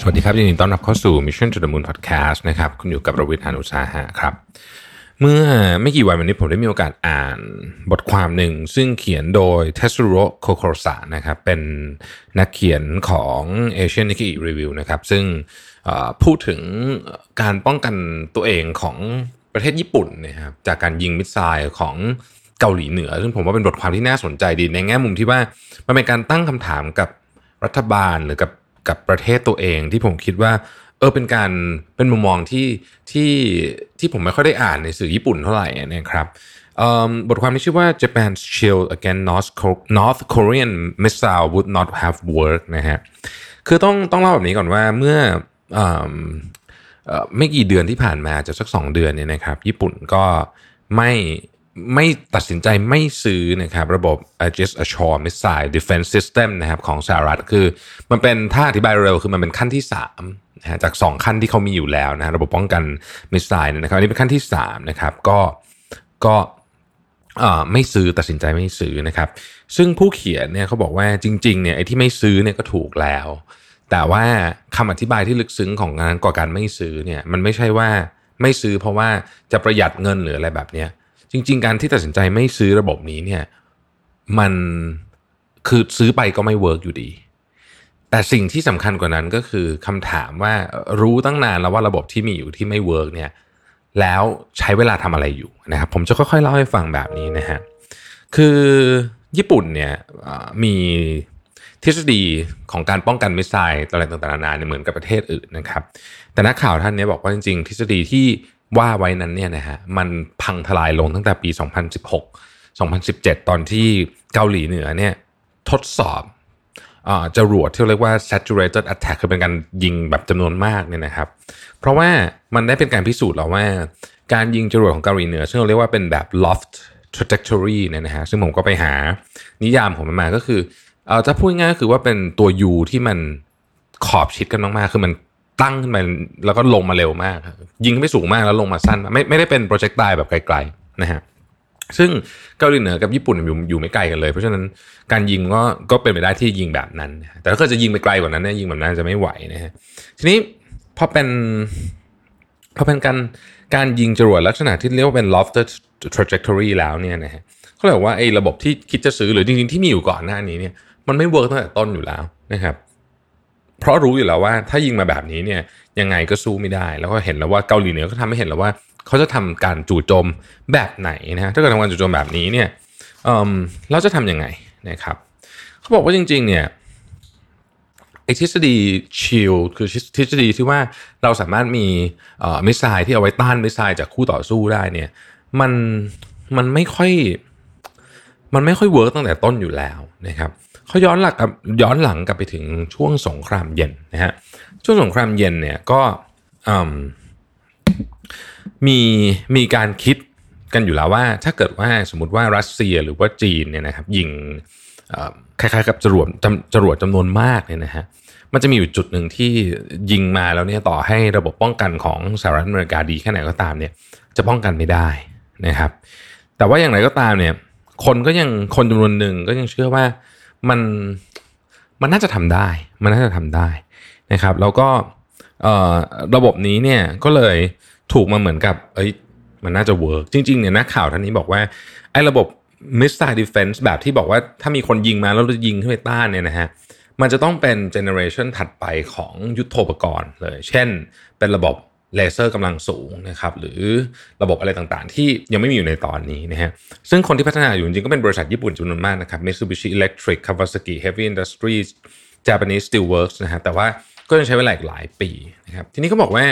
สวัสดีครับยินดีต้อนรับเข้าสู่ Mission to the Moon Podcast นะครับคุณอยู่กับรวิทยานุสาหะครับ เมื่อไม่กี่วันวันนี้ผมได้มีโอกาสอ่านบทความหนึ่ง ซึ่งเขียนโดยเทส u โรโคโครสะนะครับเป็นนักเขียนของ Asian Nikkei Review นะครับซึ่งพูดถึงการป้องกันตัวเองของประเทศญี่ปุ่นนะครับจากการยิงมิสไซล์ของเกาหลีเหนือ ซึ่งผมว่าเป็นบทความที่น่าสนใจดีในแง่มุมที่ว่ามันเป็นการตั้งคำถามกับรัฐบาลหรือกับ กับประเทศตัวเองที่ผมคิดว่า เออเป็นการเป็นมุมมองที่ที่ที่ผมไม่ค่อยได้อ่านในสื่อญี่ปุ่นเท่าไหร่นะครับบทความนี้ชื่อว่า Japan's shield against North Ko- North Korean missile would not have worked นะฮะคือต้องต้องเล่าแบบนี้ก่อนว่าเมื่อเอิ่มเอ่อไม่กี่เดือนที่ผ่านมาจะสักสองเดือนเนี่ยนะครับ ญี่ปุ่นก็ไม่ ไม่ตัดสินใจไม่ซื้อนะครับระบบ Aegis Ashore Missile Defense System นะครับของสหรัฐคือ มันเป็นถ้าอธิบายเร็วคือมันเป็นขั้นที่3นะฮะจาก 2 ขั้นที่เขามีอยู่แล้วนะระบบป้องกันมิสไซล์นะครับอันนี้เป็นขั้นที่3นะครับก็ก็เอ่อไม่ซื้อตัดสินใจไม่ซื้อนะครับ ซึ่งผู้เขียนเนี่ยเขาบอกว่าจริงๆเนี่ยไอ้ที่ไม่ซื้อเนี่ยก็ถูกแล้ว แต่ว่าคำอธิบายที่ลึกซึ้งของงานก่อการไม่ซื้อเนี่ยมันไม่ใช่ว่าไม่ซื้อเพราะว่าจะประหยัดเงินหรืออะไรแบบเนี้ย จริง ๆ การที่ตัดสินใจไม่ซื้อระบบนี้เนี่ยมันคือซื้อไปก็ไม่ work อยู่ดี แต่สิ่งที่สำคัญกว่านั้นก็คือคำถามว่ารู้ตั้งนานแล้วว่าระบบที่มีอยู่ที่ไม่ work เนี่ยแล้วใช้เวลาทำอะไรอยู่นะครับผมจะค่อยๆเล่าให้ฟังแบบนี้นะฮะคือญี่ปุ่นเนี่ยมีทฤษฎีของการป้องกัน missile อะไรต่างๆนานาเนี่ยเหมือนกับประเทศอื่นนะครับ แต่นักข่าวท่านนี้บอกว่าจริงๆ ทฤษฎีที่ ว่าไว้นั้นเนี่ยนะฮะมันพังทลายลงตั้งแต่ปี 2016 2017 ตอนที่เกาหลีเหนือเนี่ยทดสอบอจรวดที่เรียกว่า saturated attack คือเป็นการยิงแบบจำนวนมากเนี่ยนะครับ เพราะว่ามันได้เป็นการพิสูจน์แล้วว่า การยิงจรวดของเกาหลีเหนือ ซึ่งเราเรียกว่าเป็นแบบ loft trajectory เนี่ยนะฮะซึ่งผมก็ไปหานิยามของมันมาก็คือ เออจะพูดง่ายๆก็คือว่าเป็นตัว U ที่มันขอบชิดกันมากๆ คือมัน ตั้งขึ้นไปแล้วก็ลงมาเร็วมาก ยิงขึ้นไปสูงมากแล้วลงมาสั้น ไม่ไม่ได้เป็นโปรเจกต์ตายแบบไกลๆนะฮะซึ่งเกาหลีเหนือกับญี่ปุ่นอยู่อยู่ไม่ไกลกันเลย เพราะฉะนั้นการยิงก็ก็เป็นไปได้ที่ยิงแบบนั้น แต่ถ้าเกิดจะยิงไปไกลกว่านั้นเนี่ยยิงแบบนั้นจะไม่ไหวนะฮะทีนี้พอเป็นพอเป็นการการยิงจรวดลักษณะที่เรียกว่าเป็น lofted trajectory แล้วเนี่ยนะฮะเขาเรียกว่าไอ้ระบบที่คิดจะซื้อหรือจริงๆที่มีอยู่ก่อนหน้านี้เนี่ยมันไม่ work ตั้งแต่ต้นอยู่แล้วนะครับ เพราะรู้อยู่แล้วว่าถ้ายิงมาแบบนี้เนี่ยยังไงก็สู้ไม่ได้ แล้วก็เห็นแล้วว่าเกาหลีเหนือก็ทำให้เห็นแล้วว่าเขาจะทำการจู่โจมแบบไหนนะฮะถ้าเกิดทำการจู่โจมแบบนี้เนี่ยเออเราจะทำยังไงนะครับเขาบอกว่าจริง ๆ เนี่ยไอ้ทฤษฎี shield คือทฤษฎีที่ว่าเราสามารถมีเอ่อ missile ที่เอาไว้ต้าน missile จากคู่ต่อสู้ได้เนี่ยมันมันไม่ค่อยมันไม่ค่อย work ตั้งแต่ต้นอยู่แล้วนะครับ เขาย้อนหลักกับย้อนหลังกลับไปถึงช่วงสงครามเย็นนะฮะช่วงสงครามเย็นเนี่ยก็มีมีการคิดกันอยู่แล้วว่า ถ้าเกิดว่าสมมติว่ารัสเซียหรือว่าจีนเนี่ยนะครับยิงคล้ายๆกับจรวดจำจรวดจำนวนมากเนี่ยนะฮะมันจะมีอยู่จุดหนึ่งที่ยิงมาแล้วเนี่ยต่อให้ระบบป้องกันของสหรัฐอเมริกาดีแค่ไหนก็ตามเนี่ยจะป้องกันไม่ได้นะครับ แต่ว่าอย่างไรก็ตามเนี่ยคนก็ยังคนจำนวนหนึ่งก็ยังเชื่อว่า มันมันน่าจะทำได้ มันน่าจะทำได้นะครับ แล้วก็ระบบนี้เนี่ยก็เลยถูกมาเหมือนกับ เอ้ยมันน่าจะ work จริงๆเนี่ยนักข่าวท่านนี้บอกว่าไอ้ระบบ missile defense แบบที่บอกว่าถ้ามีคนยิงมาแล้วเราจะยิงขึ้นไปต้านเนี่ยนะฮะมันจะต้องเป็น generation ถัดไปของยุทโธปกรณ์เลย เช่น เป็นระบบ เลเซอร์กำลังสูงนะครับหรือระบบอะไรต่างๆ ที่ยังไม่มีอยู่ในตอนนี้นะฮะซึ่งคนที่พัฒนาอยู่จริงก็เป็นบริษัทญี่ปุ่นจำนวนมากนะครับ Mitsubishi Electric Kawasaki Heavy Industries Japanese Steelworks นะฮะแต่ว่าก็ยังใช้เวลาอีกหลายปีนะครับทีนี้เขาบอกว่า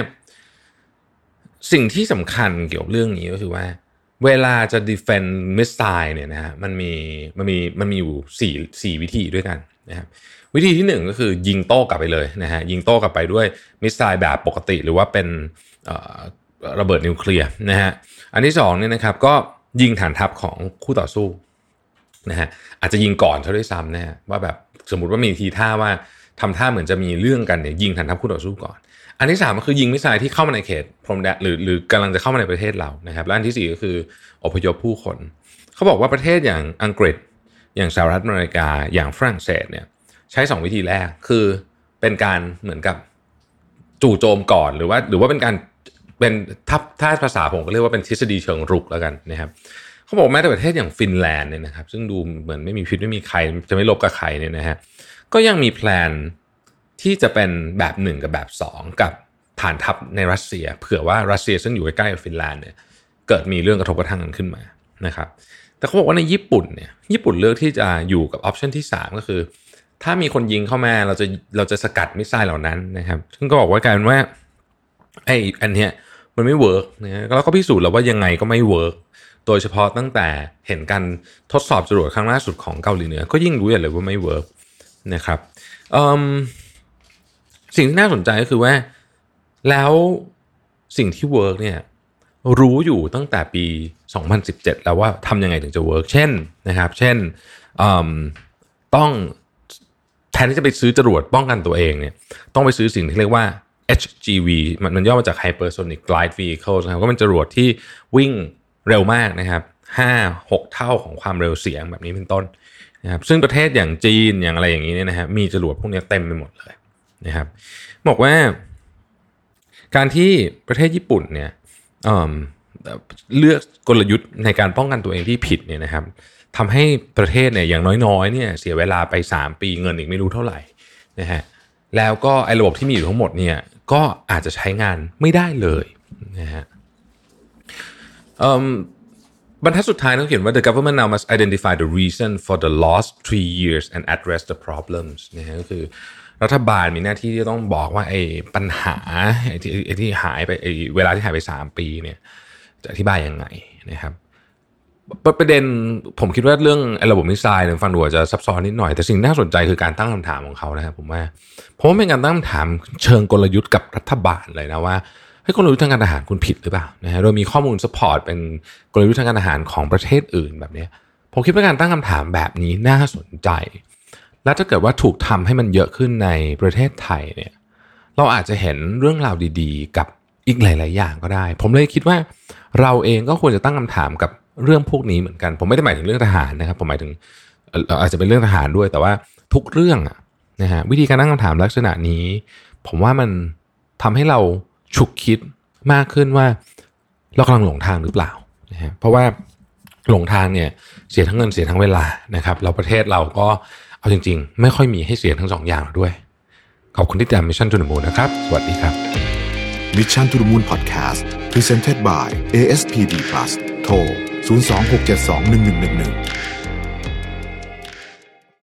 สิ่งที่สำคัญเกี่ยวกับเรื่องนี้ก็คือว่า เวลาจะ defend missile เนี่ยนะฮะมันมีมันมีมันมีอยู่สี่สี่วิธีด้วยกันนะครับ วิธีที่หนึ่งก็คือยิงโต้กลับไปเลยนะฮะยิงโต้กลับไปด้วย missile แบบปกติหรือว่าเป็นระเบิดนิวเคลียร์นะฮะอันที่สองเนี่ยนะครับก็ยิงฐานทัพของคู่ต่อสู้นะฮะอาจจะยิงก่อนเขาด้วยซ้ำนะฮะว่าแบบสมมติว่ามีทีท่าว่าทำท่าเหมือนจะมีเรื่องกันเนี่ยยิงฐานทัพคู่ต่อสู้ก่อน อันที่สามก็คือยิง missile ที่เข้ามาในเขตพรมแดนหรือหรือกำลังจะเข้ามาในประเทศเรานะครับและอันที่สี่ก็คืออพยพผู้คน เขาบอกว่าประเทศอย่างอังกฤษอย่างสหรัฐอเมริกาอย่างฝรั่งเศสเนี่ย ใช้ 2 วิธีแรกคือเป็นการเหมือนกับจู่โจมก่อนหรือว่า หรือว่าเป็นการเป็นทับถ้าภาษาผมก็เรียกว่าเป็นทฤษฎีเชิงรุกแล้วกันนะครับเขาบอกแม้แต่ประเทศอย่างฟินแลนด์เนี่ยนะครับ ซึ่งดูเหมือนไม่มีพิษไม่มีใครจะไม่รบกับใครเนี่ยนะฮะก็ยังมี plan ที่จะเป็นแบบหนึ่งกับแบบสองกับฐานทัพในรัสเซีย เผื่อว่ารัสเซียซึ่งอยู่ใกล้ๆกับฟินแลนด์เนี่ยเกิดมีเรื่องกระทบกระทั่งกันขึ้นมานะครับ แต่เขาบอกว่าในญี่ปุ่นเนี่ยญี่ปุ่นเลือกที่จะอยู่กับ option ที่ 3 ก็คือ ถ้ามีคนยิงเข้ามาเราจะเราจะสกัด missile เหล่านั้นนะครับ ซึ่งก็บอกว่าการว่าไอ้อันเนี้ยมันไม่ work นะแล้วก็พิสูจน์แล้วว่ายังไงก็ไม่ work โดยเฉพาะตั้งแต่เห็นการทดสอบจรวดครั้งล่าสุดของเกาหลีเหนือ ก็ยิ่งรู้อย่างเลยว่าไม่ work นะครับสิ่งที่น่าสนใจก็คือว่า แล้วสิ่งที่ work เนี่ยรู้อยู่ตั้งแต่ปี 2017 แล้วว่าทำยังไงถึงจะ work เช่นนะครับ เช่นต้อง แทนที่จะไปซื้อจรวดป้องกันตัวเองเนี่ยต้องไปซื้อสิ่งที่เรียกว่า HGV มันมันย่อมาจาก Hypersonic Glide Vehicle นะครับก็เป็นจรวดที่วิ่งเร็วมากนะครับห้าหกเท่าของความเร็วเสียงแบบนี้เป็นต้นนะครับซึ่งประเทศอย่างจีนอย่างอะไรอย่างนี้เนี่ยนะฮะมีจรวดพวกนี้เต็มไปหมดเลยนะครับบอกว่า การที่ประเทศญี่ปุ่นเนี่ยเลือกกลยุทธ์ในการป้องกันตัวเองที่ผิดเนี่ยนะครับ ทำให้ประเทศเนี่ยอย่างน้อยๆเนี่ยเสียเวลาไป 3 ปีเงินอีกไม่รู้เท่าไหร่นะฮะแล้วก็ไอ้ระบบที่มีอยู่ทั้งหมดเนี่ยก็อาจจะใช้งานไม่ได้เลยนะฮะบรรทัดสุดท้ายต้องเขียนว่า the government now must identify the reason for the lost three years and address the problems นะฮะก็คือรัฐบาลมีหน้าที่ที่ต้องบอกว่าไอ้ปัญหาไอ้ที่ไอ้ที่หายไปไอ้เวลาที่หายไป 3 ปีเนี่ยจะอธิบายยังไงนะครับ ประเด็นผมคิดว่าเรื่องระบบ missile ฟังดูอาจจะซับซ้อนนิดหน่อยแต่สิ่งน่าสนใจคือการตั้งคำถามของเขานะครับผมว่าผมว่าเป็นการตั้งคำถามเชิงกลยุทธ์กับรัฐบาลเลยนะว่าให้กลยุทธ์ทางการทหารคุณผิดหรือเปล่านะฮะโดยมีข้อมูล support เป็นกลยุทธ์ทางการทหารของประเทศอื่นแบบนี้ผมคิดว่าการตั้งคำถามแบบนี้น่าสนใจ และถ้าเกิดว่าถูกทำให้มันเยอะขึ้นในประเทศไทยเนี่ยเราอาจจะเห็นเรื่องราวดี ๆ กับอีกหลาย ๆ อย่างก็ได้ ผมเลยคิดว่าเราเองก็ควรจะตั้งคำถามกับ เรื่องพวกนี้เหมือนกัน ผมไม่ได้หมายถึงเรื่องทหารนะครับ ผมหมายถึงอาจจะเป็นเรื่องทหารด้วย แต่ว่าทุกเรื่องอะนะฮะวิธีการตั้งคำถามลักษณะนี้ ผมว่ามันทำให้เราฉุกคิดมากขึ้นว่า เรากำลังหลงทางหรือเปล่านะฮะเพราะว่าหลงทางเนี่ยเสียทั้งเงินเสียทั้งเวลานะครับเราประเทศเราก็เอาจริง ๆ ไม่ค่อยมีให้เสียทั้งสองอย่างด้วย ขอบคุณที่ติดตาม Mission to the Moon นะครับ สวัสดีครับ Mission to the Moon Podcast Presented by ASPD Plus โทร 026721111